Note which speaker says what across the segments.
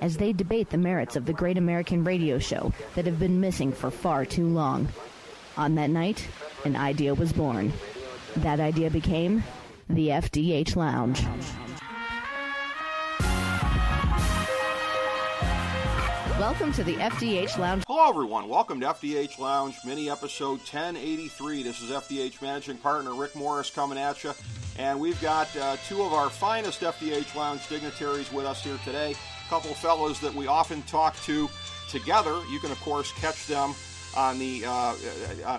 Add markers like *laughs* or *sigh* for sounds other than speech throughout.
Speaker 1: as they debate the merits of the great American radio show that have been missing for far too long. On that night, an idea was born. That idea became the FDH Lounge. Welcome to the FDH Lounge.
Speaker 2: Hello, everyone. Welcome to FDH Lounge, mini episode 1083. This is FDH managing partner Rick Morris coming at you. And we've got uh, two of our finest FDH Lounge dignitaries with us here today. Couple of fellows that we often talk to together. You can, of course, catch them on the uh,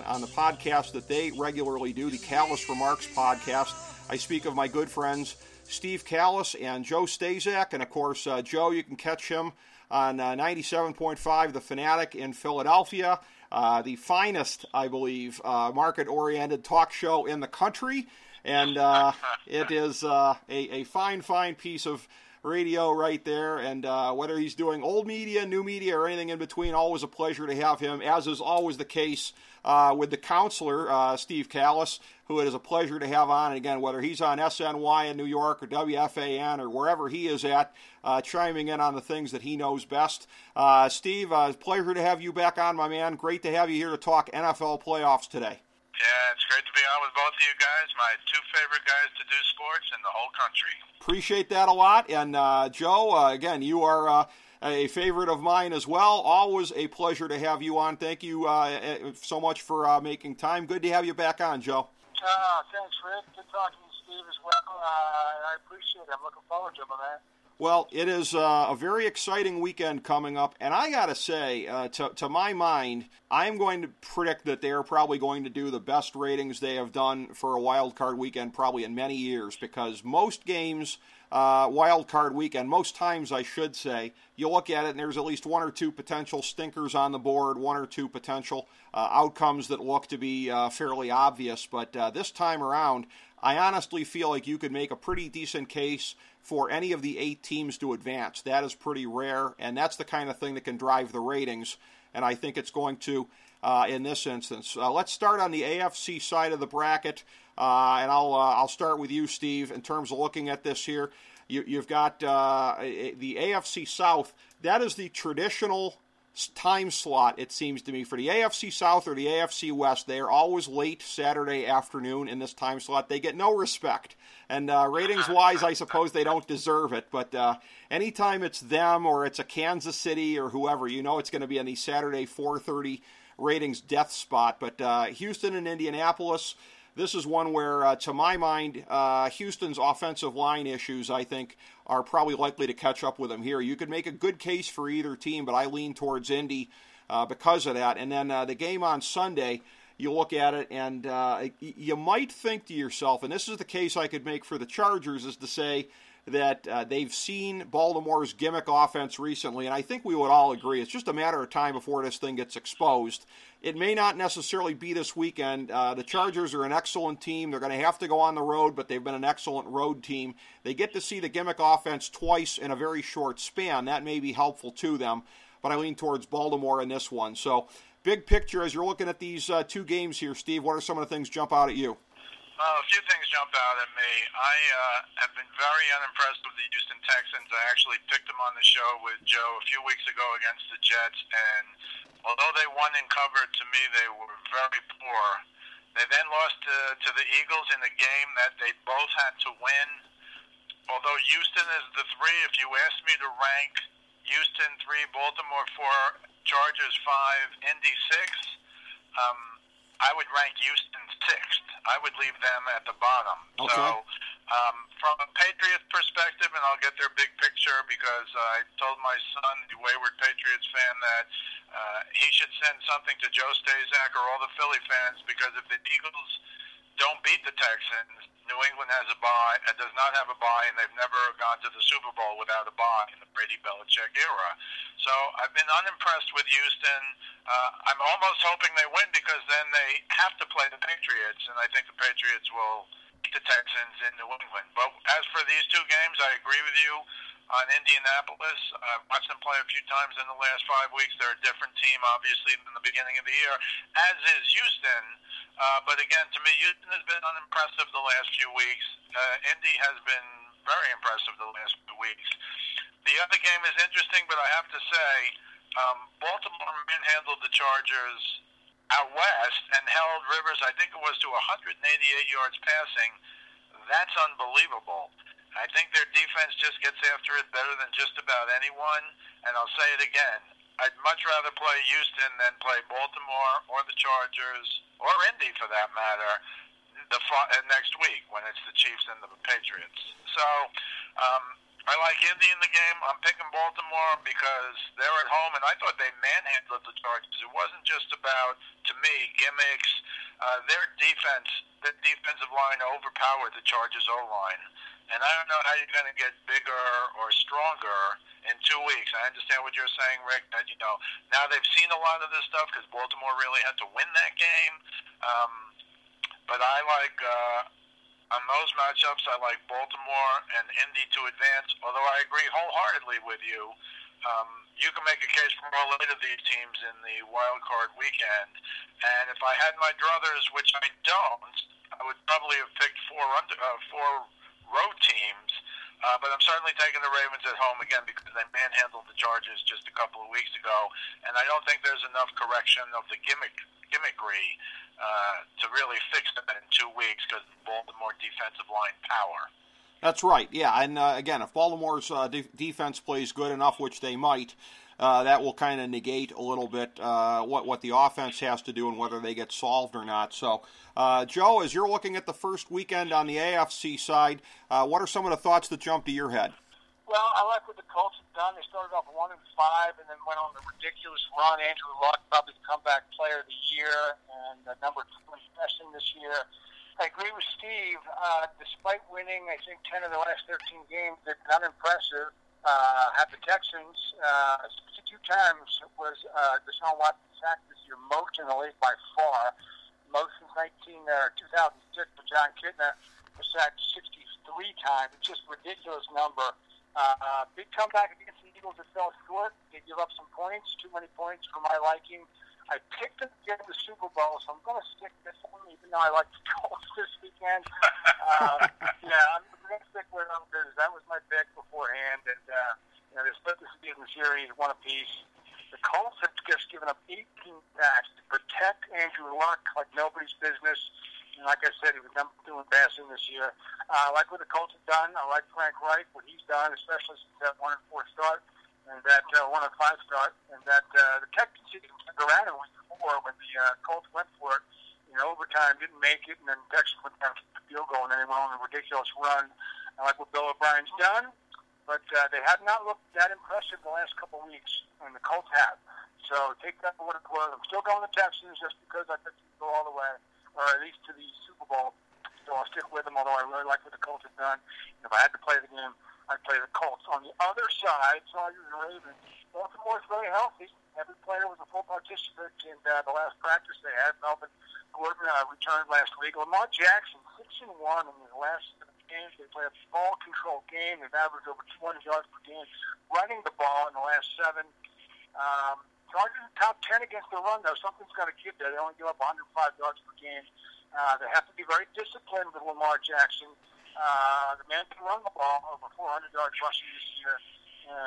Speaker 2: on the podcast that they regularly do, the Kallas Remarks podcast. I speak of my good friends Steve Kallas and Joe Staszak, and of course, uh, Joe. You can catch him on uh, 97.5 The Fanatic in Philadelphia. Uh, the finest, I believe, uh, market oriented talk show in the country. And uh, it is a, a fine, fine piece of radio right there. And uh, whether he's doing old media, new media, or anything in between, always a pleasure to have him, as is always the case uh, with the counselor, uh, Steve Kallas, who it is a pleasure to have on. And again, whether he's on SNY in New York or WFAN or wherever he is at, uh, chiming in on the things that he knows best. Uh, Steve, uh, it's a pleasure to have you back on, my man. Great to have you here to talk NFL playoffs today.
Speaker 3: Yeah, it's great to be on with both of you guys. My two favorite guys to do sports in the whole country.
Speaker 2: Appreciate that a lot. And uh, Joe, uh, again, you are uh, a favorite of mine as well. Always a pleasure to have you on. Thank you uh, so much for uh, making time. Good to have you back on, Joe.
Speaker 4: Uh, thanks, Rick. Good talking to Steve as well. I appreciate it. I'm looking forward to it, my man.
Speaker 2: Well, it is uh, a very exciting weekend coming up, and I got to say, uh, to, to my mind, I am going to predict that they are probably going to do the best ratings they have done for a wild card weekend probably in many years because most games, uh, wild card weekend, most times I should say, you look at it and there's at least one or two potential stinkers on the board, one or two potential uh, outcomes that look to be uh, fairly obvious. But uh, this time around, I honestly feel like you could make a pretty decent case for any of the eight teams to advance. That is pretty rare, and that's the kind of thing that can drive the ratings. And I think it's going to uh, in this instance. Uh, let's start on the AFC side of the bracket, uh, and I'll uh, I'll start with you, Steve, in terms of looking at this here. You, have got uh, the AFC South. That is the traditional time slot, it seems to me, for the AFC South or the AFC West. They are always late Saturday afternoon in this time slot. They get no respect. And uh, ratings wise, I suppose they don't deserve it. But uh, anytime it's them or it's a Kansas City or whoever, you know it's going to be on the Saturday 4:30 ratings death spot. But uh, Houston and Indianapolis. This is one where, uh, to my mind, uh, Houston's offensive line issues, I think, are probably likely to catch up with them here. You could make a good case for either team, but I lean towards Indy uh, because of that. And then the game on Sunday, you look at it and uh, you might think to yourself, and this is the case I could make for the Chargers, is to say that uh, they've seen Baltimore's gimmick offense recently, and I think we would all agree it's just a matter of time before this thing gets exposed. It may not necessarily be this weekend. Uh, the Chargers are an excellent team. They're going to have to go on the road, but they've been an excellent road team. They get to see the gimmick offense twice in a very short span. That may be helpful to them, but I lean towards Baltimore in this one. So, big picture, as you're looking at these uh, two games here, Steve, what are some of the things jump out at you?
Speaker 3: Well, a few things jump out at me. I uh, have been very unimpressed with the Houston Texans. I actually picked them on the show with Joe a few weeks ago against the Jets, and although they won and covered, to me they were very poor. They then lost to, to the Eagles in a game that they both had to win. Although Houston is the three, if you ask me to rank Houston three, Baltimore four, Chargers five, Indy six. Um, I would rank Houston sixth. I would leave them at the bottom.
Speaker 2: Okay.
Speaker 3: So, um, from a Patriots perspective, and I'll get their big picture because I told my son, the wayward Patriots fan, that uh, he should send something to Joe Staszak or all the Philly fans because if the Eagles don't beat the Texans, New England has a bye, and does not have a bye, and they've never gone to the Super Bowl without a bye in the Brady Belichick era. So I've been unimpressed with Houston. Uh, I'm almost hoping they win because then they have to play the Patriots, and I think the Patriots will beat the Texans in New England. But as for these two games, I agree with you on Indianapolis. I've watched them play a few times in the last five weeks. They're a different team, obviously, than the beginning of the year, as is Houston. Uh, but again, to me, Houston has been unimpressive the last few weeks. Uh, Indy has been very impressive the last few weeks. The other game is interesting, but I have to say, um, Baltimore manhandled the Chargers out west and held Rivers, I think it was to 188 yards passing. That's unbelievable. I think their defense just gets after it better than just about anyone. And I'll say it again. I'd much rather play Houston than play Baltimore or the Chargers or Indy for that matter the uh, next week when it's the Chiefs and the Patriots. So um, I like Indy in the game. I'm picking Baltimore because they're at home, and I thought they manhandled the Chargers. It wasn't just about, to me, gimmicks. Uh, their defense, the defensive line overpowered the Chargers O line. And I don't know how you're going to get bigger or stronger in two weeks. I understand what you're saying, Rick, that, you know, now they've seen a lot of this stuff because Baltimore really had to win that game. Um, but I like, uh, on those matchups, I like Baltimore and Indy to advance, although I agree wholeheartedly with you. Um, you can make a case for all eight of these teams in the wild card weekend. And if I had my druthers, which I don't, I would probably have picked four under, uh, four road teams. Uh, but I'm certainly taking the Ravens at home again because they manhandled the Chargers just a couple of weeks ago, and I don't think there's enough correction of the gimmick gimmickry uh, to really fix them in two weeks because Baltimore defensive line power.
Speaker 2: That's right. Yeah, and uh, again, if Baltimore's uh, de- defense plays good enough, which they might, uh, that will kind of negate a little bit uh, what what the offense has to do and whether they get solved or not. So, uh, Joe, as you're looking at the first weekend on the AFC side, uh, what are some of the thoughts that jump to your head?
Speaker 4: Well, I like what the Colts have done. They started off one and five, and then went on a ridiculous run. Andrew Luck, probably the comeback player of the year, and the number two session this year. I agree with Steve. Uh, despite winning, I think ten of the last thirteen games, they're unimpressive uh, had the Texans uh, 62 times was uh, Deshaun Watson sacked this year, most in the league by far, most since 19 uh, 2006. But Jon Kitna was sacked 63 times. It's just a ridiculous number. Uh, big comeback against the Eagles that fell short. They give up some points, too many points for my liking. I picked them to get the Super Bowl, so I'm going to stick this one, even though I like the *laughs* Colts this weekend. Uh, *laughs* yeah, I'm going to stick with them because that was my pick beforehand, and uh, you know they split the season series one apiece. The Colts have just given up 18 sacks to protect Andrew Luck like nobody's business. And like I said, he was number two in passing this year. Uh, I like what the Colts have done. I like Frank Reich, what he's done, especially since that one and four start and that uh, one of five start, and that uh, the Texans turned around in week four when the uh, Colts went for it in overtime, didn't make it, and then Texas went down to the field goal, and then they went on a ridiculous run. I like what Bill O'Brien's done, but uh, they have not looked that impressive the last couple of weeks, and the Colts have. So take that for what it's worth. I'm still going the Texans just because I think they go all the way, or at least to the Super Bowl. So I'll stick with them, although I really like what the Colts have done. And if I had to play the game, I play the Colts. On the other side, Chargers and Ravens. Baltimore's very healthy. Every player was a full participant in uh, the last practice they had. Melvin Gordon uh, returned last week. Lamar Jackson, six and one in his last games. They play a ball control game. They've averaged over 200 yards per game, running the ball in the last seven. Um, Chargers top 10 against the run, though. Something's got to give there. They only give up 105 yards per game. Uh, they have to be very disciplined with Lamar Jackson. The man can run the ball over 400 yards rushing this year,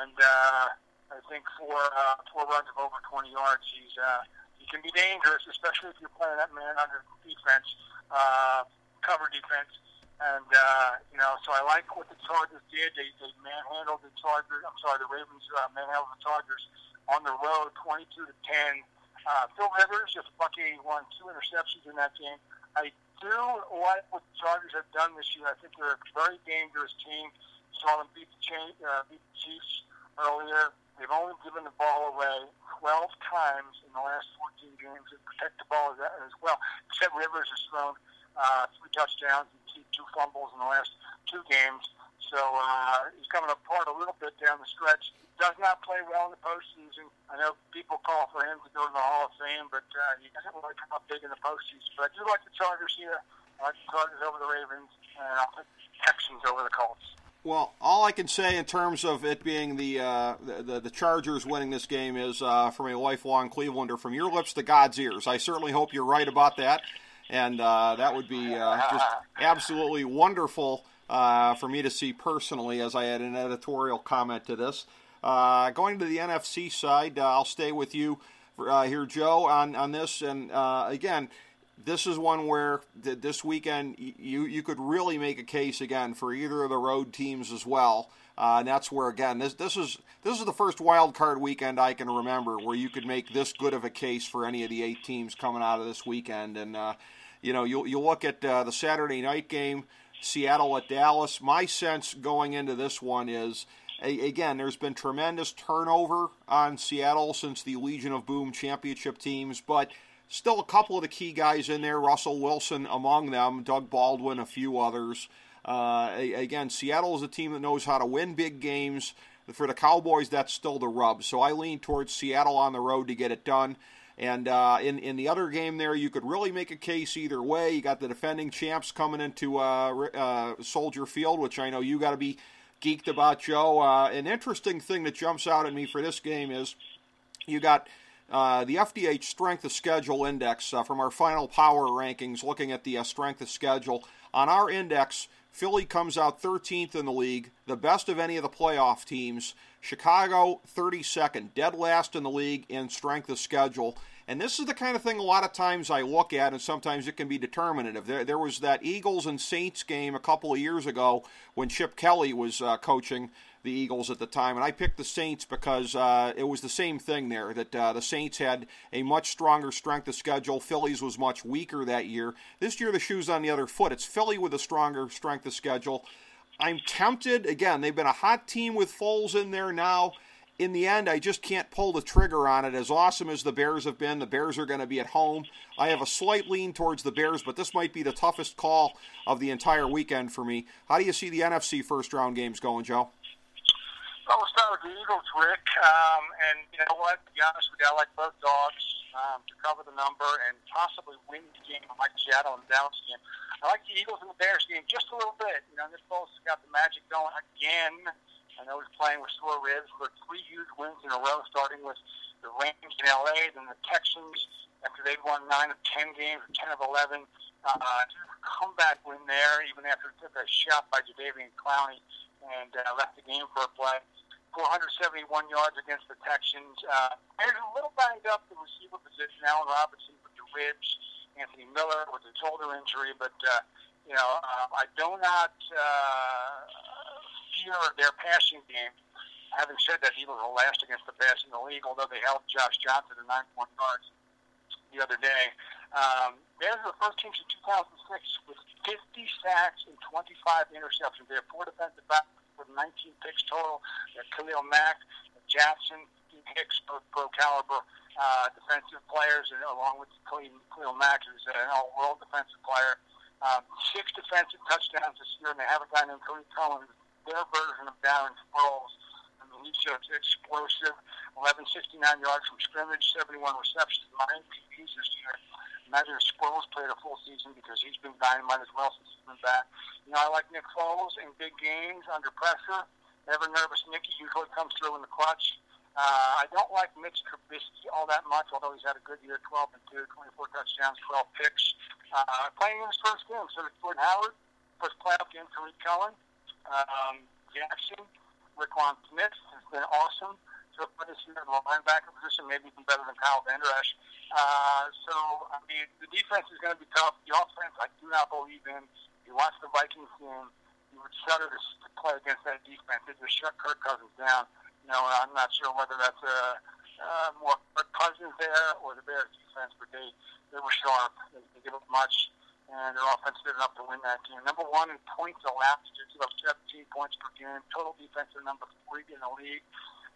Speaker 4: and uh, I think four uh, four runs of over 20 yards. He's uh, he can be dangerous, especially if you're playing that man under defense, uh, cover defense. And uh, you know, so I like what the Chargers did. They they manhandled the Chargers. I'm sorry, the Ravens uh, manhandled the Chargers on the road, 22 to 10. Uh, Phil Rivers just buck 81, two interceptions in that game. I do like what the Chargers have done this year. I think they're a very dangerous team. Saw them beat the, cha- uh, beat the Chiefs earlier. They've only given the ball away 12 times in the last 14 games and protect the ball as, as well. Except Rivers has thrown uh, three touchdowns and two fumbles in the last two games. So uh, he's coming apart a little bit down the stretch. Does not play well in the postseason. I know people call for him to go to the Hall of Fame, but uh, he doesn't really come up big in the postseason. But I do like the Chargers here. I like the Chargers over the Ravens, and I'll put Texans over the Colts.
Speaker 2: Well, all I can say in terms of it being the uh, the, the Chargers winning this game is uh, from a lifelong Clevelander, from your lips to God's ears. I certainly hope you're right about that, and uh, that would be uh, just absolutely wonderful uh, for me to see personally, as I had an editorial comment to this. Uh, going to the NFC side, I'll stay with you here, Joe, on on this, and again this is one where th- this weekend you you could really make a case again for either of the road teams as well. Uh, and that's where again this this is this is the first wild card weekend I can remember where you could make this good of a case for any of the eight teams coming out of this weekend. And uh, you know you you look at uh, the Saturday night game, Seattle at Dallas. My sense going into this one is. Again, there's been tremendous turnover on Seattle since the Legion of Boom championship teams, but Still a couple of the key guys in there, Russell Wilson among them, Doug Baldwin, a few others. Uh, again, Seattle is a team that knows how to win big games. For the Cowboys, that's still the rub. So I lean towards Seattle on the road to get it done. And uh, in in the other game there, you could really make a case either way. You got the defending champs coming into uh, uh, Soldier Field, which I know you got to be geeked about, Joe. Uh, an interesting thing that jumps out at me for this game is you got uh, the FDH Strength of Schedule Index uh, from our final power rankings, looking at the uh, strength of schedule. On our index, Philly comes out 13th in the league, the best of any of the playoff teams. Chicago, 32nd, dead last in the league in strength of schedule. And this is the kind of thing a lot of times I look at, and sometimes it can be determinative. There, there was that Eagles and Saints game a couple of years ago when Chip Kelly was uh, coaching the Eagles at the time, and I picked the Saints because uh, it was the same thing there. That uh, the Saints had a much stronger strength of schedule. Phillies was much weaker that year. This year, the shoe's on the other foot. It's Philly with a stronger strength of schedule. I'm tempted. Again, they've been a hot team with Foles in there now. In the end, I just can't pull the trigger on it. As awesome as the Bears have been, the Bears are going to be at home. I have a slight lean towards the Bears, but this might be the toughest call of the entire weekend for me. How do you see the NFC first round games going, Joe?
Speaker 4: Well, we'll start with the Eagles, Rick. Um, and you know what? To be honest with you, I like both dogs um, to cover the number and possibly win the game. I like Seattle and Dallas game. I like the Eagles and the Bears game just a little bit. You know, this Foles has got the magic going again. I know he's playing with sore ribs, but three huge wins in a row, starting with the Rams in LA, then the Texans after they've won nine of ten games, or ten of eleven. Uh, comeback win there, even after it took a shot by Jadeveon Clowney and uh, left the game for a play. 471 yards against the Texans. Uh, they're a little banged up the receiver position. Allen Robinson with the ribs, Anthony Miller with the shoulder injury, but uh, you know uh, I do not uh, fear their passing game. Having said that, Eagles are last against the pass in the league, although they held Josh Johnson to nine point yards the other day. Um, they're the first team since 2006 with 50 sacks and 25 interceptions. They have four defensive backs with 19 picks total. Khalil Mack, Jackson, Hicks, both pro caliber uh, defensive players, and along with Khalil, Mack, who's an all-world defensive player. Um, six defensive touchdowns this year, and they have a guy named Cody Cohen, their version of Darren Sproles. I mean, he's just explosive. 1169 yards from scrimmage, 71 receptions, nine PPs this year. If Sproles played a full season because he's been dynamite as well since he's been back. You know, I like Nick Foles in big games under pressure. Never nervous Nicky usually comes through in the clutch. Uh, I don't like Mitch Trubisky all that much, although he's had a good year, 12 and 2, 24 touchdowns, 12 picks. Uh, playing in his first game, so did Jordan Howard, first playoff game Reed Cohen. Um, Jackson, Roquan Smith has been awesome so far this year the linebacker position, maybe even better than Kyle Esch. Uh, so, I mean, the defense is going to be tough. The offense, I do not believe in. You watch the Vikings game, you would shudder to, to play against that defense. They just shut Kirk Cousins down. You know, I'm not sure whether that's a, uh, more Kirk Cousins there or the Bears defense, but they, they were sharp. They, they give up much and their offense did enough to win that game. Number one in points allowed, just about 17 points per game. Total defense are number three in the league.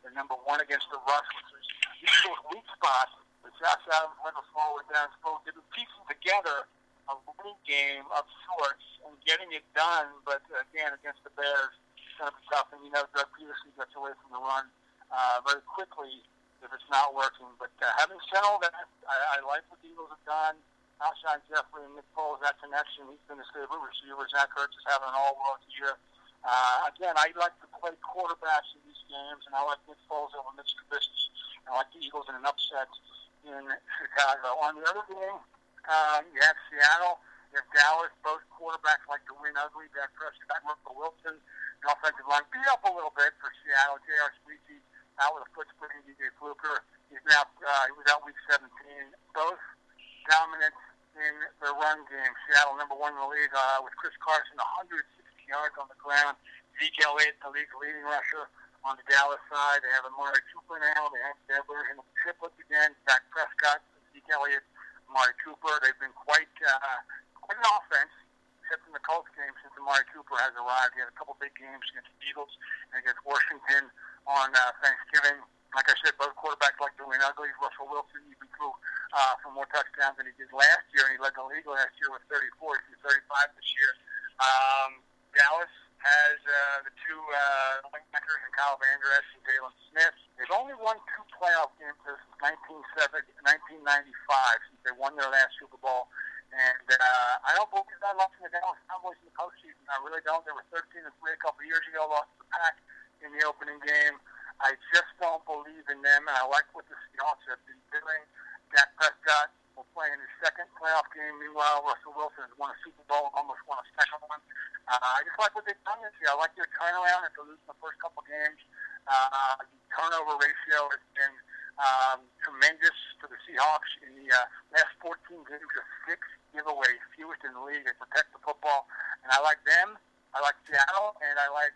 Speaker 4: They're number one against the rush, which is usually weak spot. But Josh Adams went forward down. Sproles. They've been piecing together a running game of sorts and getting it done. But again, against the Bears, it's going to be tough. And you know, Doug Pederson gets away from the run uh, very quickly if it's not working. But uh, having said all that, I, I like what the Eagles have done. Alshon Jeffery and Nick Foles, that connection, he's been a favorite receiver. Zach Ertz is having an all-world year. Uh, again, I like to play quarterbacks in these games, and I like Nick Foles over Mitch Trubisky. I like the Eagles in an upset in Chicago. On the other game, um, you have Seattle, you have Dallas, both quarterbacks like to win ugly. Dak Prescott, Russell Wilson, the offensive line beat up a little bit for Seattle. J.R. Sweezy out with a foot sprain. DJ Fluker, he's now uh, he was out week 17. Both dominant in the run game. Seattle number one in the league uh, with Chris Carson, 160 yards on the ground. Zeke Elliott, the league leading rusher on the Dallas side. They have Amari Cooper now. They have Denver in the triplets again. Dak Prescott, Zeke Elliott, Amari Cooper. They've been quite uh, quite an offense, except in the Colts game since Amari Cooper has arrived. He had a couple big games against the Eagles and against Washington on uh, Thanksgiving. Like I said, both quarterbacks like win ugly. Russell Wilson even threw uh, for more touchdowns than he did last year, and he led the league last year with 34. He's 35 this year. Um, Dallas has uh, the two uh, linebackers and Kyle Van Der and Jaylon Smith. They've only won two playoff games since 1995, since they won their last Super Bowl. And uh, I don't believe that lost in the Dallas Cowboys in the postseason. I really don't. They were 13 and 3 a couple years ago, lost the pack in the opening game. I just don't believe in them, and I like what the Seahawks have been doing. Dak Prescott will play in his second playoff game. Meanwhile, Russell Wilson has won a Super Bowl, almost won a second one. Uh, I just like what they've done this year. I like their turnaround after losing the first couple games. Uh, the turnover ratio has been um, tremendous for the Seahawks in the uh, last 14 games. Just six giveaways, fewest in the league. They protect the football, and I like them. I like Seattle, and I like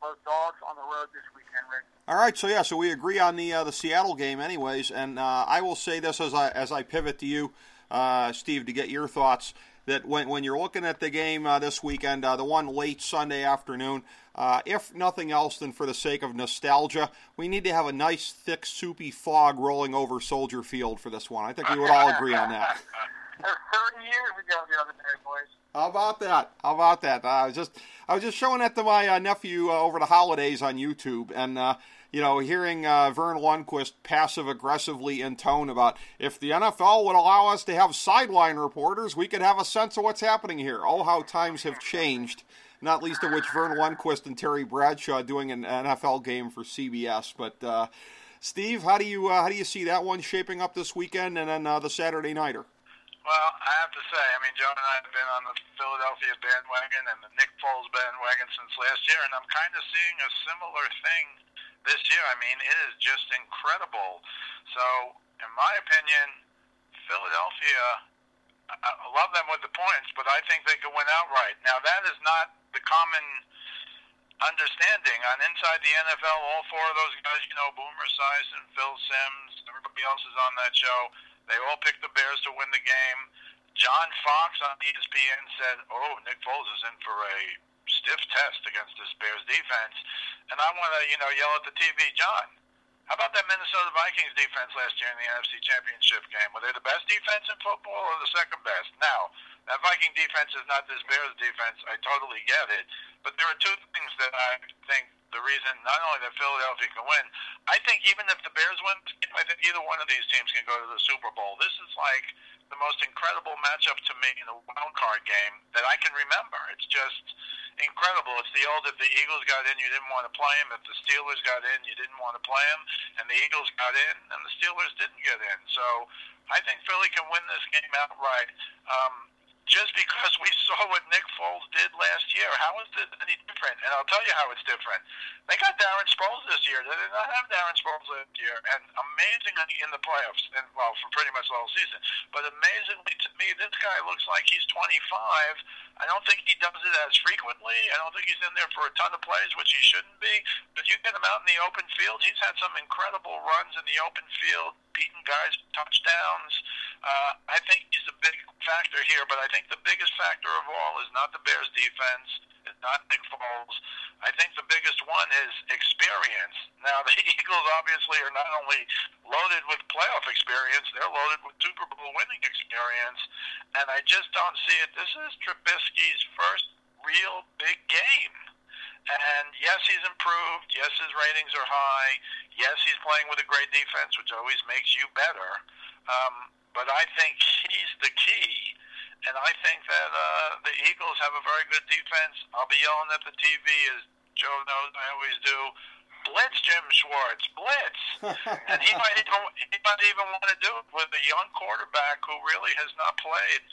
Speaker 4: both dogs on the road this weekend, Rick.
Speaker 2: All right, so yeah, so we agree on the uh, the Seattle game, anyways, and uh, I will say this as I as I pivot to you, uh, Steve, to get your thoughts. That when when you're looking at the game uh, this weekend, uh, the one late Sunday afternoon, uh, if nothing else than for the sake of nostalgia, we need to have a nice thick soupy fog rolling over Soldier Field for this one. I think we would all agree on that. *laughs*
Speaker 4: 30 years ago the other day, boys.
Speaker 2: How about that? How about that? I was just I was just showing that to my uh, nephew uh, over the holidays on YouTube, and uh, you know, hearing uh, Verne Lundquist passive aggressively intone about if the NFL would allow us to have sideline reporters, we could have a sense of what's happening here. Oh, how times have changed. Not least of which Verne Lundquist and Terry Bradshaw doing an NFL game for CBS. But uh, Steve, how do you how do you see that one shaping up this weekend, and then the Saturday nighter?
Speaker 3: Well, I have to say, I mean, Joe and I have been on the Philadelphia bandwagon and the Nick Foles bandwagon since last year, and I'm kind of seeing a similar thing this year. I mean, it is just incredible. So, in my opinion, Philadelphia, I love them with the points, but I think they could win outright. Now, that is not the common understanding on inside the NFL. All four of those guys, you know, Boomer Esiason, Phil Simms, everybody else is on that show they all picked the Bears to win the game. John Fox on ESPN said, "Oh, Nick Foles is in for a stiff test against this Bears defense." And I want to, you know, yell at the TV, John. How about that Minnesota Vikings defense last year in the NFC Championship game? Were they the best defense in football or the second best? Now, that Viking defense is not this Bears defense. I totally get it. But there are two things that I think the reason not only that Philadelphia can win, I think even if the Bears win, I think either one of these teams can go to the Super Bowl. This is like the most incredible matchup to me in a wild card game that I can remember. It's just incredible. It's the old if the Eagles got in, you didn't want to play them. If the Steelers got in, you didn't want to play them. And the Eagles got in, and the Steelers didn't get in. So I think Philly can win this game outright. Um, just because we saw what Nick Foles did last year. How is it any different? And I'll tell you how it's different. They got Darren Sproles this year. They did not have Darren Sproles last year. And amazingly in the playoffs, and well, for pretty much the whole season. But amazingly to me, this guy looks like he's 25. I don't think he does it as frequently. I don't think he's in there for a ton of plays, which he shouldn't be. But you get him out in the open field, he's had some incredible runs in the open field, beating guys touchdowns. Uh, I think he's a big factor here, but I think the biggest factor of all is not the Bears defense, it's not Nick Foles. I think the biggest one is experience. Now, the *laughs* Eagles obviously are not only loaded with playoff experience, they're loaded with Super Bowl winning experience, and I just don't see it. This is Trubisky's first real big game. And yes, he's improved. Yes, his ratings are high. Yes, he's playing with a great defense, which always makes you better. Um, but I think he's the key and I think that uh, the Eagles have a very good defense. I'll be yelling at the TV as Joe knows I always do. Blitz Jim Schwartz, blitz, *laughs* and he might even he might even want to do it with a young quarterback who really has not played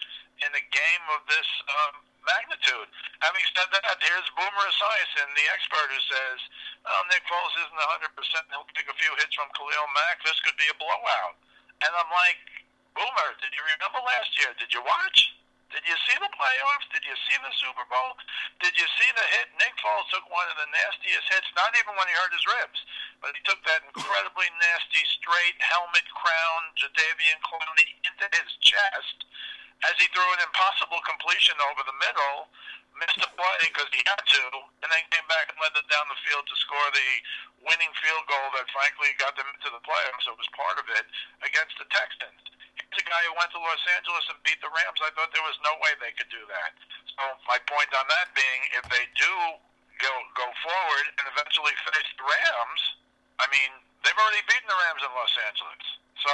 Speaker 3: in a game of this um, magnitude. Having said that, here's Boomer Esiason, the expert, who says, "Oh, Nick Foles isn't 100 percent. He'll take a few hits from Khalil Mack. This could be a blowout." And I'm like, Boomer, did you remember last year? Did you watch? Did you see the playoffs? Did you see the Super Bowl? Did you see the hit? Nick Foles took one of the nastiest hits, not even when he hurt his ribs, but he took that incredibly nasty straight helmet crown Jadeveon Clowney into his chest as he threw an impossible completion over the middle, missed a play because he had to, and then came back and led them down the field to score the winning field goal that frankly got them into the playoffs. It was part of it against the Texans the guy who went to Los Angeles and beat the Rams. I thought there was no way they could do that. So my point on that being, if they do go go forward and eventually face the Rams, I mean they've already beaten the Rams in Los Angeles. So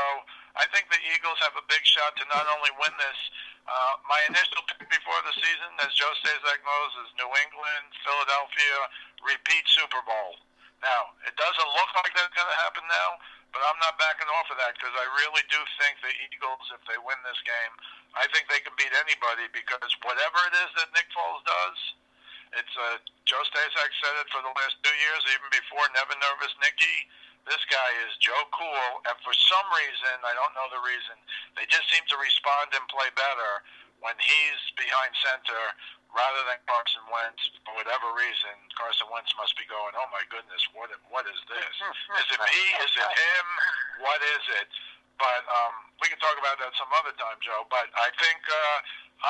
Speaker 3: I think the Eagles have a big shot to not only win this. Uh, my initial pick before the season, as Joe Staszak knows, is New England, Philadelphia, repeat Super Bowl. Now, it doesn't look like that's going to happen now, but I'm not backing off of that because I really do think the Eagles, if they win this game, I think they can beat anybody because whatever it is that Nick Foles does, it's uh, Joe Staszak said it for the last two years, even before Never Nervous Nicky. This guy is Joe Cool, and for some reason, I don't know the reason, they just seem to respond and play better when he's behind center rather than Carson Wentz, for whatever reason, Carson Wentz must be going, "Oh my goodness, what what is this? Is it me? Is it him? What is it?" But um, we can talk about that some other time, Joe. But I think uh,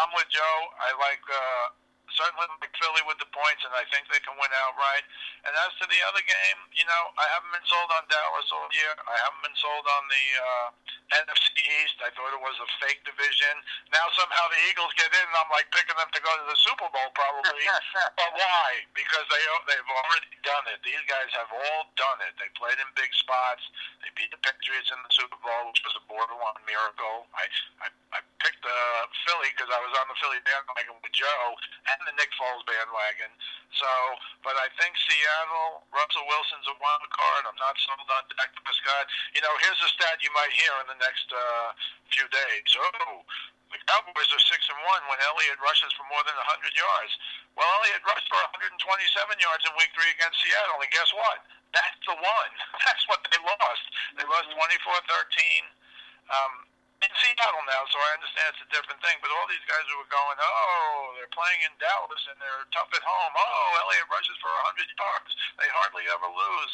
Speaker 3: I'm with Joe. I like. Uh, certainly like Philly with the points, and I think they can win outright. And as to the other game, you know, I haven't been sold on Dallas all year. I haven't been sold on the uh, NFC East. I thought it was a fake division. Now somehow the Eagles get in, and I'm like picking them to go to the Super Bowl probably. *laughs* but why? Because they they've already done it. These guys have all done it. They played in big spots. They beat the Patriots in the Super Bowl, which was a borderline miracle. I I, I picked uh, Philly because I was on the Philly bandwagon Joe and the Nick Foles bandwagon. So, but I think Seattle, Russell Wilson's a wild card. I'm not sold on Dak Prescott. You know, here's a stat you might hear in the next uh, few days. Oh, the Cowboys are six and one when Elliott rushes for more than 100 yards. Well, Elliott rushed for 127 yards in Week Three against Seattle, and guess what? That's the one. *laughs* That's what they lost. They lost 24-13. Um, in Seattle now, so I understand it's a different thing. But all these guys who were going, oh, they're playing in Dallas and they're tough at home. Oh, Elliott rushes for 100 yards. They hardly ever lose.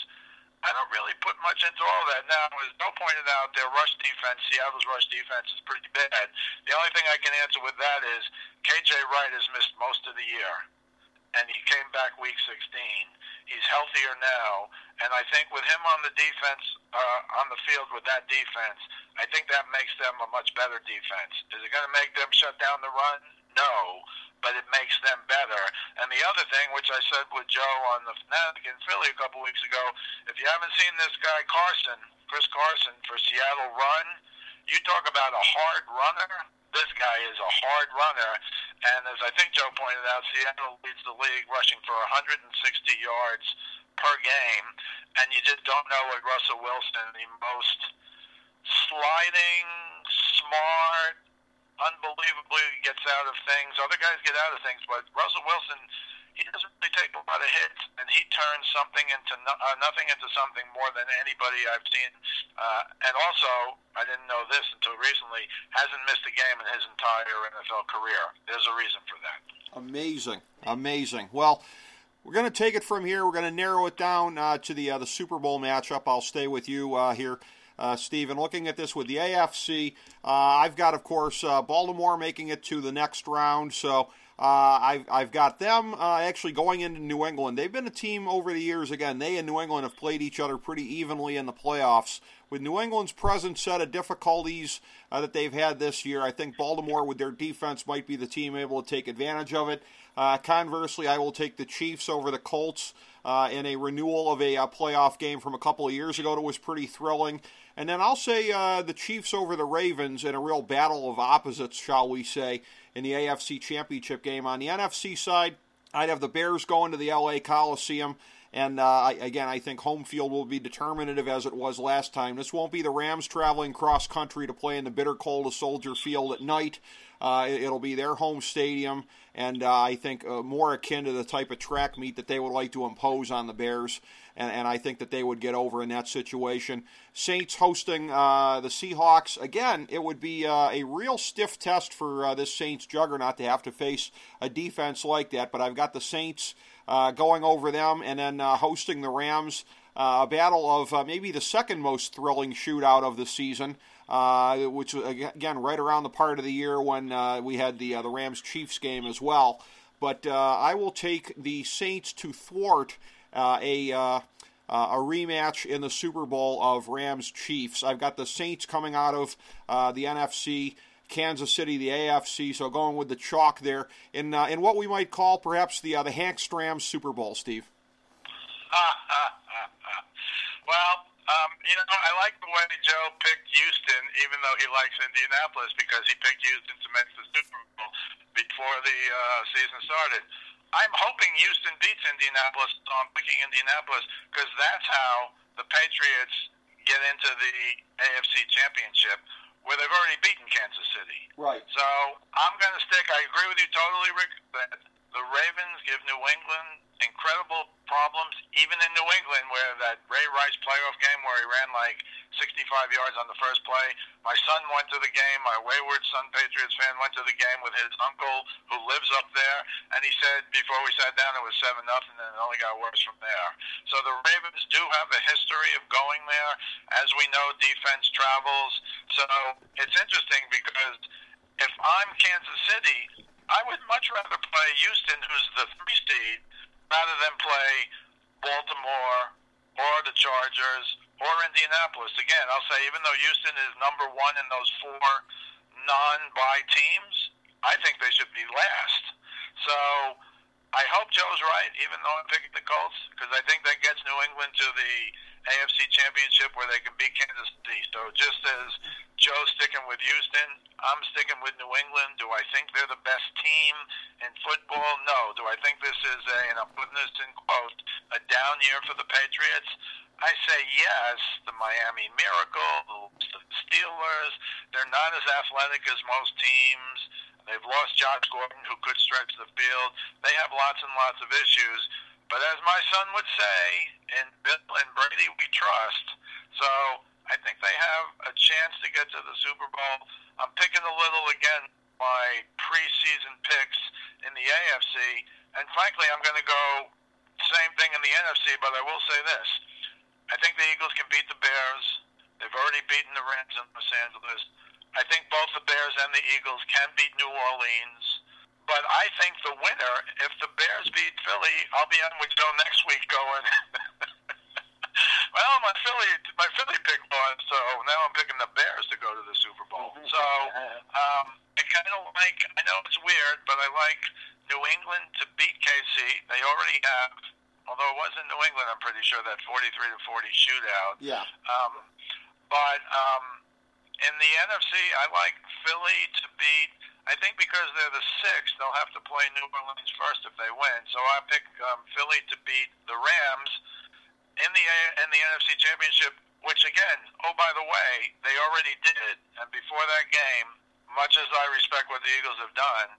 Speaker 3: I don't really put much into all that. Now, as Bill pointed out, their rush defense, Seattle's rush defense, is pretty bad. The only thing I can answer with that is KJ Wright has missed most of the year, and he came back week 16. He's healthier now, and I think with him on the defense, uh, on the field with that defense, I think that makes them a much better defense. Is it going to make them shut down the run? No, but it makes them better. And the other thing, which I said with Joe on the Fanatic in Philly a couple weeks ago, if you haven't seen this guy Carson, Chris Carson for Seattle run, you talk about a hard runner. This guy is a hard runner, and as I think Joe pointed out, Seattle leads the league rushing for 160 yards per game, and you just don't know what Russell Wilson, the most sliding, smart, unbelievably gets out of things. Other guys get out of things, but Russell Wilson, he doesn't really take a lot of hits, and he turns something into no, uh, nothing into something more than anybody I've seen. Uh, and also, I didn't know this until recently, hasn't missed a game in his entire NFL career. There's a reason for that.
Speaker 2: Amazing, amazing. Well. We're going to take it from here. We're going to narrow it down uh, to the uh, the Super Bowl matchup. I'll stay with you uh, here uh, Stephen. Looking at this with the AFC, uh, I've got, of course, uh, Baltimore making it to the next round. So Uh, I've, I've got them uh, actually going into New England. They've been a team over the years. Again, they and New England have played each other pretty evenly in the playoffs. With New England's present set of difficulties uh, that they've had this year, I think Baltimore, with their defense, might be the team able to take advantage of it. Conversely, I will take the Chiefs over the Colts in a renewal of a, a, playoff game from a couple of years ago that was pretty thrilling. And then I'll say uh, the Chiefs over the Ravens in a real battle of opposites, shall we say in the AFC Championship game. On the NFC side, I'd have the Bears going to the LA Coliseum. And uh, again, I think home field will be determinative as it was last time. This won't be the Rams traveling cross country to play in the bitter cold of Soldier Field at night. Uh, it'll be their home stadium, and uh, I think uh, more akin to the type of track meet that they would like to impose on the Bears and, and I think that they would get over in that situation. Saints hosting uh, the Seahawks again. It would be uh, a real stiff test for uh, this Saints juggernaut to have to face a defense like that. But I've got the Saints uh, going over them, and then hosting the Rams. A battle of maybe the second most thrilling shootout of the season. Uh, which again right around the part of the year when uh, we had the uh, the Rams Chiefs game as well. But I will take the Saints to thwart uh, a uh, uh, a rematch in the Super Bowl of Rams Chiefs. I've got the Saints coming out of the NFC. Kansas City, the AFC. So going with the chalk there in uh, in what we might call perhaps the uh, the Hank Stram Super Bowl, Steve. *laughs*
Speaker 3: well, um, you know, I like the way Joe picked Houston, even though he likes Indianapolis, because he picked Houston to make the Super Bowl before the uh, season started. I'm hoping Houston beats Indianapolis, so I'm picking Indianapolis because that's how the Patriots get into the AFC Championship, where they've already beaten Kansas City.
Speaker 2: Right.
Speaker 3: So I'm going to stick. I agree with you totally, Rick. That the Ravens give New England incredible problems, even in New England, where that Ray Rice playoff game where he ran like 65 yards on the first play. My son went to the game. My wayward son, Patriots fan, went to the game with his uncle who lives up there, and he said before we sat down it was seven nothing, and it only got worse from there. So the Ravens do have a history of going there. As we know, defense travels. So it's interesting because if I'm Kansas City, I would much rather play Houston, who's the three seed, rather than play Baltimore or the Chargers or Indianapolis. Again, I'll say even though Houston is number one in those four non-bye teams, I think they should be last. So I hope Joe's right, even though I'm picking the Colts, because I think that gets New England to the AFC Championship where they can beat Kansas City. So just as Joe's sticking with Houston, I'm sticking with New England. Do I think they're the best team in football? No. Do I think this is a, and I'm putting this in quote, a down year for the Patriots? I say yes. The Miami Miracle, the Steelers, they're not as athletic as most teams They've lost Josh Gordon, who could stretch the field. They have lots and lots of issues. But as my son would say, in Bill and Brady we trust. So I think they have a chance to get to the Super Bowl. I'm picking a little again my preseason picks in the AFC, and frankly, I'm going to go same thing in the NFC. But I will say this: I think the Eagles can beat the Bears. They've already beaten the Rams in Los Angeles. I think both the Bears and the Eagles can beat New Orleans. But I think the winner, if the Bears beat Philly, I'll be on with Joe next week going. *laughs* well, my Philly, my Philly pick won, so now I'm picking the Bears to go to the Super Bowl. *laughs* So um, I kind of like. I know it's weird, but I like New England to beat KC. They already have, although it was in New England. I'm pretty sure that 43 to 40 shootout.
Speaker 2: Yeah.
Speaker 3: Um, but um, in the NFC, I like Philly to beat. I think because they're the sixth, they'll have to play New Orleans first if they win. So I pick um, Philly to beat the Rams in the in the NFC Championship. Which again, oh by the way, they already did. And before that game, much as I respect what the Eagles have done,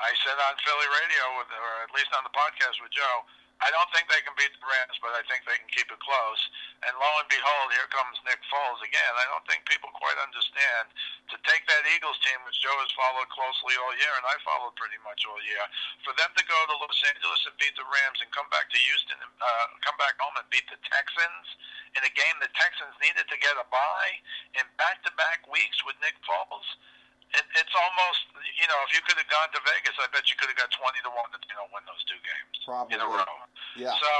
Speaker 3: I said on Philly radio, with, or at least on the podcast with Joe, I don't think they can beat the Rams, but I think they can keep it close. And lo and behold, here comes Nick Foles again. I don't think people quite understand to take that Eagles team, which Joe has followed closely all year, and I followed pretty much all year, for them to go to Los Angeles and beat the Rams and come back to Houston, and uh, come back home and beat the Texans in a game the Texans needed to get a bye in back-to-back weeks with Nick Foles it, it's almost you know, if you could have gone to Vegas, I bet you could have got twenty to one to you know win those two games
Speaker 2: Probably.
Speaker 3: in a row.
Speaker 2: Yeah.
Speaker 3: So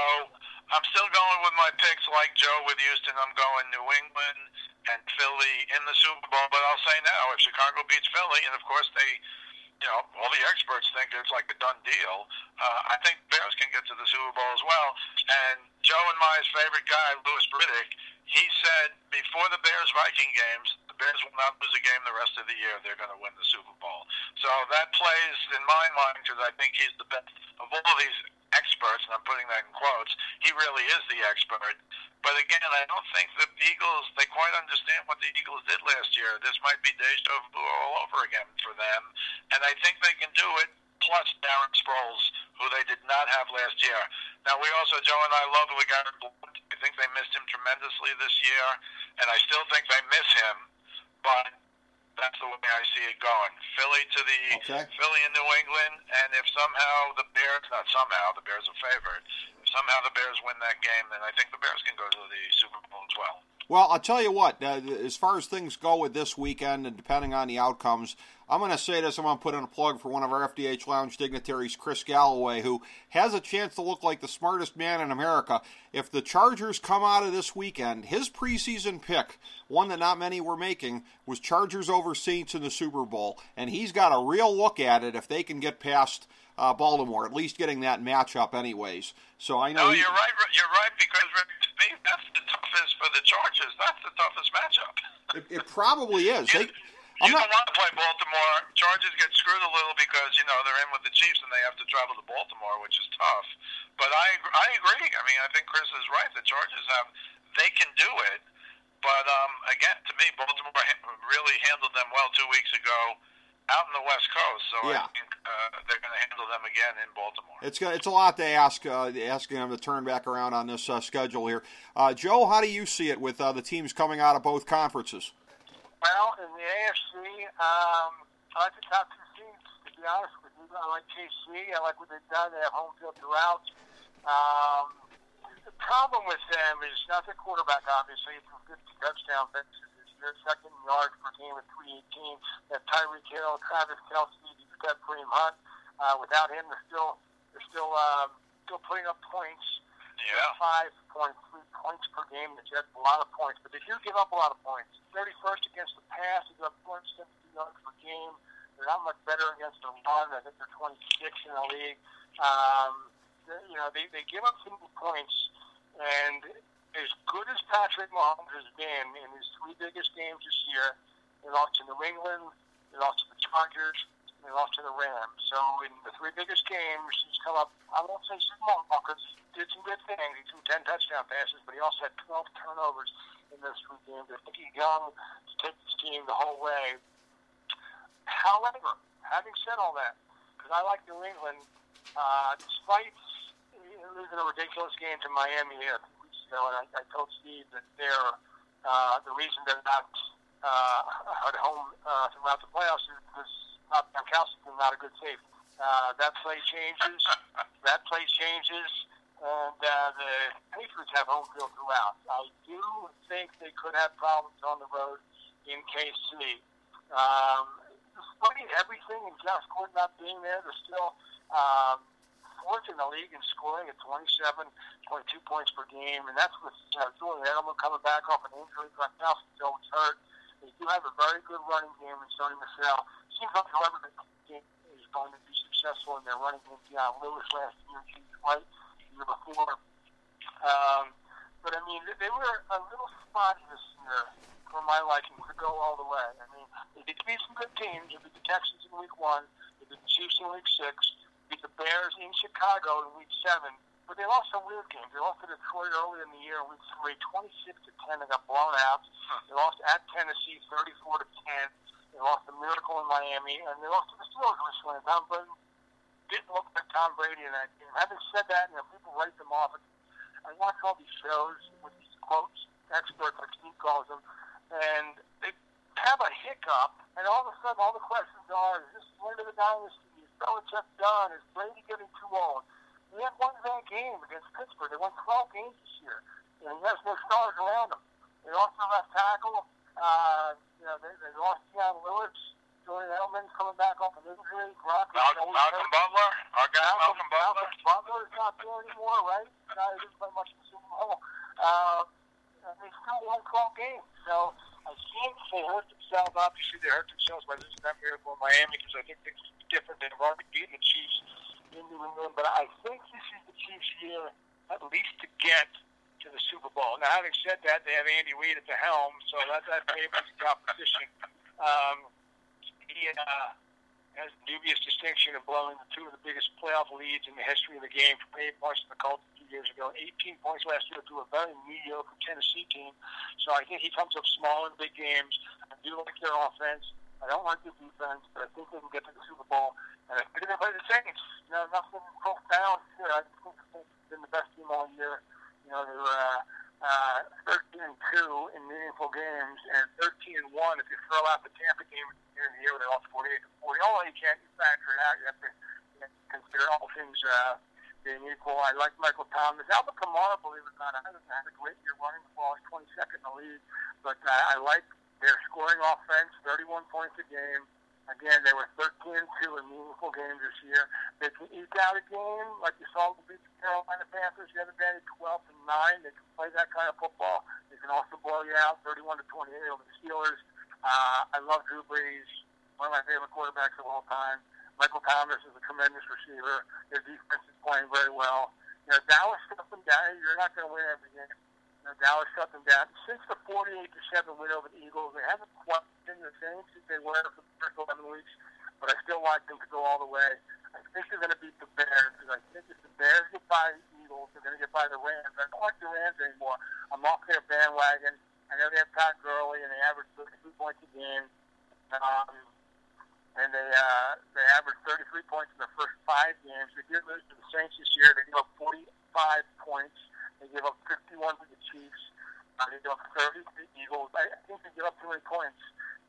Speaker 3: I'm still going with my picks, like Joe with Houston. I'm going New England and Philly in the Super Bowl. But I'll say now, if Chicago beats Philly, and of course they, you know, all the experts think it's like a done deal. Uh, I think Bears can get to the Super Bowl as well. And Joe and my favorite guy, Louis Riddick, he said before the Bears Viking games, Bears will not lose a game the rest of the year. They're going to win the Super Bowl. So that plays in my mind because I think he's the best of all these experts, and I'm putting that in quotes. He really is the expert. But again, I don't think the Eagles they quite understand what the Eagles did last year. This might be deja vu all over again for them, and I think they can do it. Plus Darren Sproles, who they did not have last year. Now we also, Joe and I love LeGarrette Blount. I think they missed him tremendously this year, and I still think they miss him. But that's the way I see it going. Philly to the
Speaker 2: Okay.
Speaker 3: Philly in New England, and if somehow the Bears, not somehow, the Bears are favored. If somehow the Bears win that game, then I think the Bears can go to the Super Bowl as well.
Speaker 2: Well, I'll tell you what, uh, as far as things go with this weekend and depending on the outcomes, I'm going to say this. I'm going to put in a plug for one of our FDH Lounge dignitaries, Chris Galloway, who has a chance to look like the smartest man in America. If the Chargers come out of this weekend, his preseason pick, one that not many were making, was Chargers over Saints in the Super Bowl. And he's got a real look at it if they can get past uh, Baltimore, at least getting that matchup, anyways. So I know.
Speaker 3: No,
Speaker 2: he-
Speaker 3: you're right. You're right because that's the toughest for the Chargers. That's the toughest matchup.
Speaker 2: It, it probably is. *laughs* They,
Speaker 3: you
Speaker 2: not.
Speaker 3: don't want to play Baltimore. Chargers get screwed a little because you know they're in with the Chiefs and they have to travel to Baltimore, which is tough. But I I agree. I mean, I think Chris is right. The Chargers have they can do it. But um, again, to me, Baltimore really handled them well two weeks ago out in the West Coast. So
Speaker 2: Yeah.
Speaker 3: I think uh, they're going to handle them again in Baltimore.
Speaker 2: It's it's a lot to ask, uh, asking them to turn back around on this uh, schedule here. Uh, Joe, how do you see it with uh, the teams coming out of both conferences?
Speaker 4: Well, in the AFC, um, I like the top two teams. To be honest with you, I like KC. I like what they've done. They have home field throughout. Um, the problem with them is not their quarterback. Obviously, it's a good touchdown fences. It's their second yard per game at 318. They have Tyreek Hill, Travis Kelce, you've got Kareem Hunt. Uh, without him, they're still they're still um, still putting up points.
Speaker 3: Yeah.
Speaker 4: Five point three points per game. The Jets a lot of points, but they do give up a lot of points. Thirty first against the pass. They give up 270 yards per game. They're not much better against the run. I think they're 26 in the league. Um, they- you know, they, they give up some points, and as good as Patrick Mahomes has been in his three biggest games this year, they lost to New England, they lost to the Chargers, they lost to the Rams. So in the three biggest games, he's come up, I won't say small, because did some good things. He threw 10 touchdown passes, but he also had 12 turnovers in those three games. I think he's young to take this team the whole way. However, having said all that, because I like New England, uh, despite losing a ridiculous game to Miami a few weeks ago, and I, I told Steve that they're uh, the reason they're not uh, *laughs* at home uh, throughout the playoffs is because uh, Gronkowski is not a good safety. Uh, that play changes. *laughs* that play changes. And uh, the Patriots have home field throughout. I do think they could have problems on the road in KC. Um, despite everything and Josh Gordon not being there, they're still um, fourth in the league in scoring at 27.2 points per game, and that's with you Julian Edelman coming back off an injury. Gronkowski still was hurt. They do have a very good running game in Sony Michel. Seems like whoever the game is going to be successful in their running game. Dion Lewis last year, Keith White the year before. Um, but I mean, they were a little spotty this year for my liking to go all the way. I mean, they beat some good teams. They beat the Texans in week one. They beat the Chiefs in week six. Beat the Bears in Chicago in week seven. But they lost some weird games. They lost to Detroit early in the year in week three, 26 to 10. They got blown out. They lost at Tennessee, 34 to 10. They lost a miracle in Miami, and they lost to the Steelers recently. Tom didn't look like Tom Brady in that game. Having said that, you know, people write them off. I watch all these shows with these quotes, experts like Steve calls them, and they have a hiccup, and all of a sudden, all the questions are: Is this the end of the dynasty? Is Belichick done? Is Brady getting too old? They had one bad game against Pittsburgh. They won 12 games this year, and he has no stars around him. They lost their left tackle. Uh, you know, they, they lost Dion Lewis. Julian Edelman's coming back off an injury. Is
Speaker 3: Malcolm, Malcolm. Butler, our guy
Speaker 4: Malcolm,
Speaker 3: Malcolm Butler.
Speaker 4: Malcolm Butler is not there anymore, right? No, he didn't play much in the Super Bowl. Uh, they still won 12 games. So I think they hurt themselves. Obviously, they hurt themselves by losing that miracle in Miami because I think things are different. They've already beaten the Chiefs in New England. But I think this is the Chiefs' year at least to get to the Super Bowl. Now, having said that, they have Andy Reid at the helm, so that, that favors the competition. Um, he uh, has the dubious distinction of blowing the two of the biggest playoff leads in the history of the game from Abe Marshall the Colts two years ago. 18 points last year to a very mediocre Tennessee team. So I think he comes up small in big games. I do like their offense. I don't like their defense, but I think they can get to the Super Bowl. And I think they play the Saints. You know, nothing profound here. I think the Saints have been the best team all year. You know, they were uh, uh, 13 and 2 in meaningful games and 13 and 1 if you throw out the Tampa game here in the year where they lost 48 to 40. Although you can't factor it out, you have to consider all things uh, being equal. I like Michael Thomas. Alvin Kamara, believe it or not, hasn't had a great year running the ball. He's 22nd in the league, but uh, I like their scoring offense, 31 points a game. Again, they were 13 2 in meaningful games this year. They can eke out a game like you saw with the Carolina Panthers the other day, 12 and 9. They can play that kind of football. They can also blow you out 31 to 28 over the Steelers. Uh, I love Drew Brees, one of my favorite quarterbacks of all time. Michael Thomas is a tremendous receiver. Their defense is playing very well. You know, Dallas shut them down. You're not going to win every game. Know, Dallas shut them down. Since the 48 to 7 win over the Eagles, they haven't quite been the same since they were for the first 11 weeks, but I still like them to go all the way. I think they're going to beat the Bears because I think if the Bears get by the Eagles, they're going to get by the Rams. I don't like the Rams anymore. I'm off their bandwagon. I know they have Todd Gurley and they average 32 points a game. Um, and they uh, they averaged 33 points in the first five games. They did lose to the Saints this year. They gave up 45 points. They gave up 51 to the Chiefs. Gave up 30 to the Eagles. I, I think they give up too many points.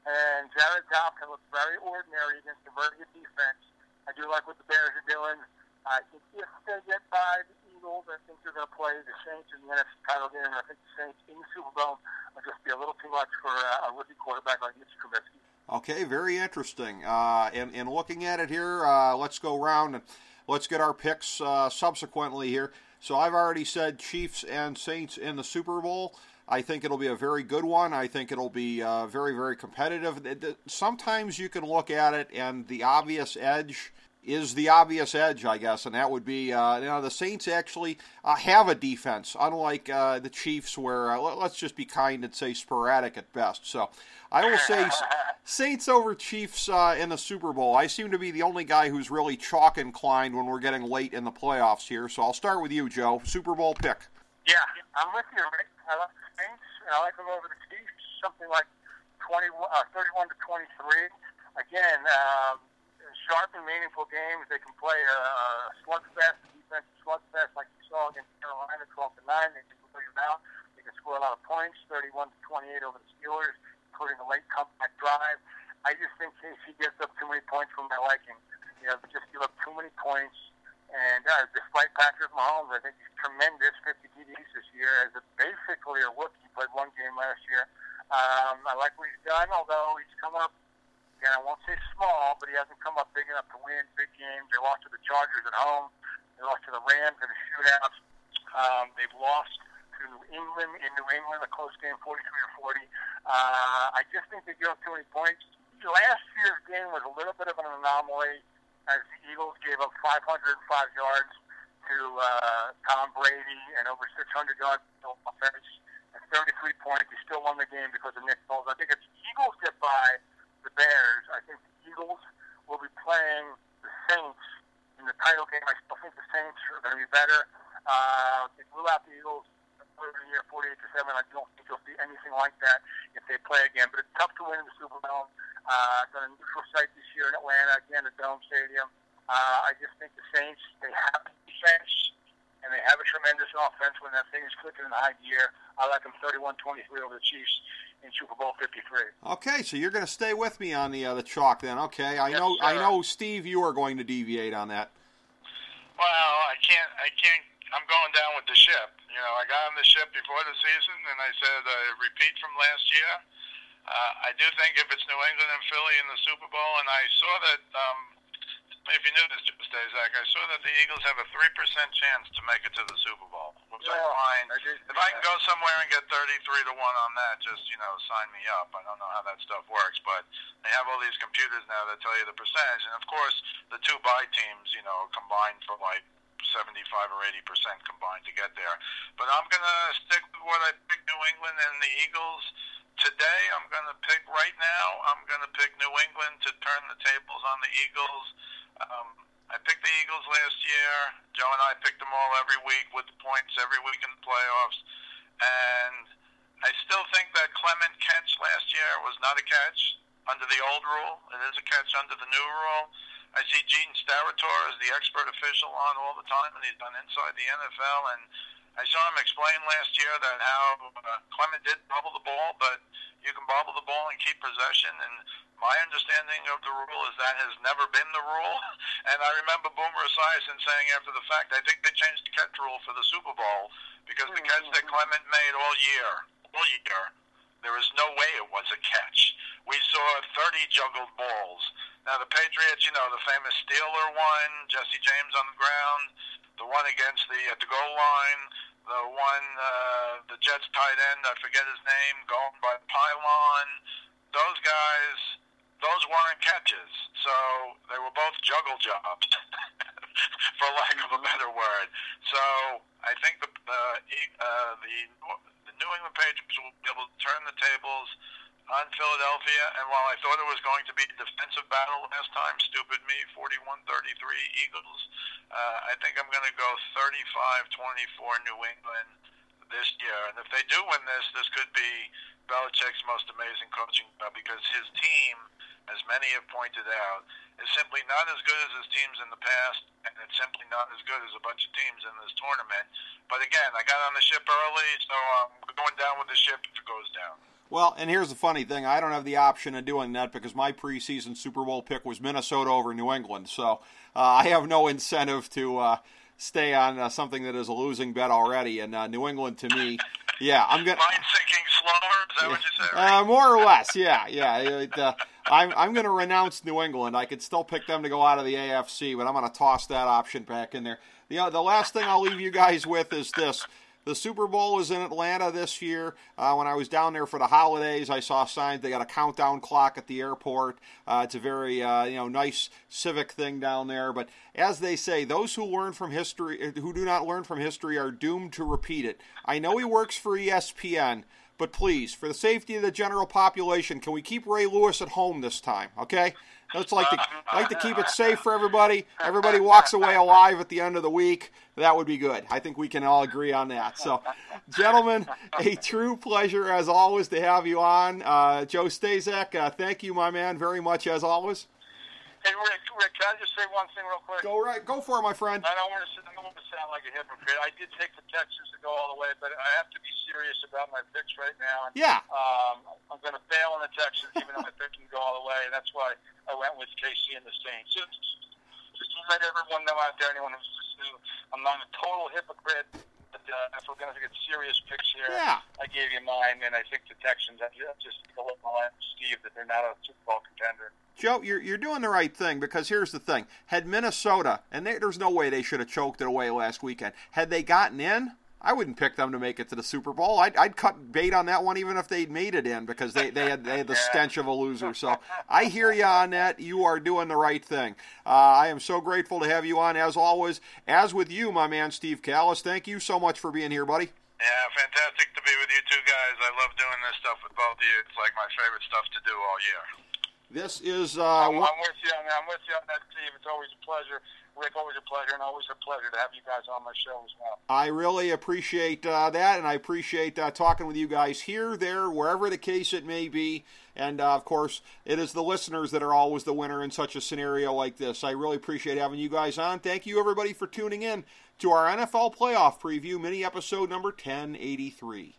Speaker 4: And Jared Goff can look very ordinary against very good defense. I do like what the Bears are doing. I think if they get by the Eagles, I think they're going to play the Saints in the NFC title game. I think the Saints in the Super Bowl will just be a little too much for uh, a rookie quarterback like Mitch Trubisky.
Speaker 2: Okay, very interesting. Uh, and, and looking at it here, uh, let's go around and let's get our picks uh, subsequently here. So I've already said Chiefs and Saints in the Super Bowl. I think it'll be a very good one. I think it'll be uh, very, very competitive. Sometimes you can look at it, and the obvious edge is the obvious edge, I guess, and that would be uh, you know the Saints actually uh, have a defense, unlike uh, the Chiefs, where uh, let's just be kind and say sporadic at best. So I will say *laughs* Saints over Chiefs uh, in the Super Bowl. I seem to be the only guy who's really chalk inclined when we're getting late in the playoffs here. So I'll start with you, Joe. Super Bowl pick.
Speaker 4: Yeah, I'm with you, Rick. I like the Saints, and I like them over the Chiefs. Something like 20, uh, 31 to 23. Again. Um, sharp and meaningful games. They can play a, a slugfest, a defensive slugfest like you saw against Carolina, 12 to 9. They can play out. They can score a lot of points, 31 to 28 over the Steelers, including a late comeback drive. I just think KC gives up too many points for my liking. You know, they just give up too many points. And uh, despite Patrick Mahomes, I think he's tremendous 50 TDs this year as a, basically a rookie. He played one game last year. Um, I like what he's done, although he's come up Again, I won't say small, but he hasn't come up big enough to win big games. They lost to the Chargers at home. They lost to the Rams in a shootout. Um, they've lost to New England in New England, a close game, 43 to 40. Uh, I just think they give up too many points. Last year's game was a little bit of an anomaly as the Eagles gave up 505 yards to uh, Tom Brady and over 600 yards of offense and 33 points. He still won the game because of Nick Foles. I think if the Eagles get by the Bears. I think the Eagles will be playing the Saints in the title game. I still think the Saints are going to be better. Uh, they blew out the Eagles earlier in the year, 48 to 7. I don't think you'll see anything like that if they play again. But it's tough to win in the Superdome. Uh, it's on a neutral site this year in Atlanta, again, the Dome Stadium. Uh, I just think the Saints, they have defense and they have a tremendous offense when that thing is clicking in the high gear. I like them 31-23 over the Chiefs in Super Bowl 53.
Speaker 2: Okay, so you're going to stay with me on the uh, the chalk then. Okay, I
Speaker 4: Yes,
Speaker 2: know
Speaker 4: sir.
Speaker 2: I know Steve you are going to deviate on that.
Speaker 3: Well, I can't. I can't. I'm going down with the ship. You know, I got on the ship before the season, and I said, uh, repeat from last year. Uh, I do think if it's New England and Philly in the Super Bowl, and I saw that. Um, if you knew this, Zach, I saw that the Eagles have a three percent chance to make it to the Super Bowl, which
Speaker 4: Yeah,
Speaker 3: I find.
Speaker 4: I
Speaker 3: If I can go somewhere and get thirty-three to one on that, just you know, sign me up. I don't know how that stuff works, but they have all these computers now that tell you the percentage, and of course, the two buy teams, you know, combined for like. 75 or 80 percent combined to get there, but I'm gonna stick with what I picked: New England and the Eagles. Today, I'm gonna pick right now. I'm gonna pick New England to turn the tables on the Eagles. Um, I picked the Eagles last year. Joe and I picked them all every week with the points every week in the playoffs. And I still think that Clement catch last year was not a catch under the old rule. It is a catch under the new rule. I see Gene Steratore as the expert official on all the time, and he's done inside the NFL. And I saw him explain last year that how uh, Clement did bobble the ball, but you can bobble the ball and keep possession. And my understanding of the rule is that has never been the rule. *laughs* And I remember Boomer Esiason saying after the fact, I think they changed the catch rule for the Super Bowl because the catch that Clement made all year, all year, there is no way it was a catch. We saw 30 juggled balls. Now the Patriots, you know, the famous Steeler one, Jesse James on the ground, the one against the at the goal line, the one uh, the Jets tight end, I forget his name, going by pylon. Those guys, those weren't catches. So they were both juggle jobs, *laughs* for lack of a better word. So I think the uh, uh, the the New England Patriots will be able to turn the tables on Philadelphia. And while I thought it was going to be a defensive battle last time, stupid me, 41-33 Eagles, uh, I think I'm going to go 35-24 New England this year. And if they do win this, this could be Belichick's most amazing coaching job because his team, as many have pointed out, is simply not as good as his teams in the past, and it's simply not as good as a bunch of teams in this tournament. But again, I got on the ship early, so I'm going down with the ship if it goes down.
Speaker 2: Well, and here's the funny thing: I don't have the option of doing that because my preseason Super Bowl pick was Minnesota over New England, so uh, I have no incentive to uh, stay on uh, something that is a losing bet already. And uh, New England, to me, yeah, I'm gonna.
Speaker 3: Mind sinking slower? Is that what you said?
Speaker 2: Uh, more or less, yeah, yeah. It, uh, I'm I'm going to renounce New England. I could still pick them to go out of the AFC, but I'm going to toss that option back in there. The the last thing I'll leave you guys with is this. The Super Bowl is in Atlanta this year. Uh, when I was down there for the holidays, I saw signs. They got a countdown clock at the airport. Uh, it's a very uh, you know nice civic thing down there. But as they say, those who learn from history, who do not learn from history, are doomed to repeat it. I know he works for ESPN. But please, for the safety of the general population, can we keep Ray Lewis at home this time? Okay, let's like to like to keep it safe for everybody. Everybody walks away alive at the end of the week. That would be good. I think we can all agree on that. So, gentlemen, a true pleasure as always to have you on. Uh, Joe Staszak. uh, thank you, my man, very much as always.
Speaker 4: Hey, Rick, Rick, can I just say one thing real quick?
Speaker 2: Go right, go for it, my friend.
Speaker 4: I don't want to. I don't want to sound like a hypocrite. I did take the Texans to go all the way, but I have to be serious about my picks right now. And,
Speaker 2: Yeah.
Speaker 4: Um, I'm going to bail on the Texans, even though I picked them to go all the way, and that's why I went with KC and the Saints. Just, just to let everyone know out there, anyone who's listening, I'm not a total hypocrite. But uh, if we're going to get serious picks here,
Speaker 2: Yeah.
Speaker 4: I gave you mine, and I think the Texans. I just think a little more Steve that they're not a Super Bowl contender.
Speaker 2: Joe, you're, you're doing the right thing because here's the thing. Had Minnesota, and they, there's no way they should have choked it away last weekend, had they gotten in, I wouldn't pick them to make it to the Super Bowl. I'd, I'd cut bait on that one even if they'd made it in because they, they, had, they had the stench of a loser. So I hear you on that. You are doing the right thing. Uh, I am so grateful to have you on as always. As with you, my man Steve Kallas, thank you so much for being here, buddy.
Speaker 3: Yeah, fantastic to be with you two guys. I love doing this stuff with both of you. It's like my favorite stuff to do all year.
Speaker 2: This is uh,
Speaker 4: I'm, I'm with you. I mean, I'm with you on that, Steve. It's always a pleasure. Rick, always a pleasure, and always a pleasure to have you guys on my show as well.
Speaker 2: I really appreciate uh, that, and I appreciate uh, talking with you guys here, there, wherever the case it may be. And uh, of course, it is the listeners that are always the winner in such a scenario like this. I really appreciate having you guys on. Thank you, everybody, for tuning in to our NFL playoff preview, mini episode number 1083.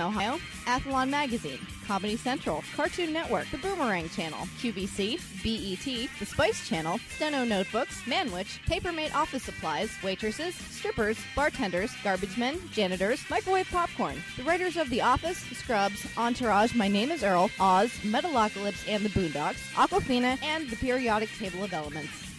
Speaker 5: Ohio, Athlon Magazine, Comedy Central, Cartoon Network, The Boomerang Channel, QVC, BET, The Spice Channel, Steno Notebooks, Manwich, Papermate Office Supplies, waitresses, strippers, bartenders, garbage men, janitors, microwave popcorn, the writers of The Office, Scrubs, Entourage, My Name is Earl, Oz, Metalocalypse and the Boondocks, Aquafina, and the periodic table of elements.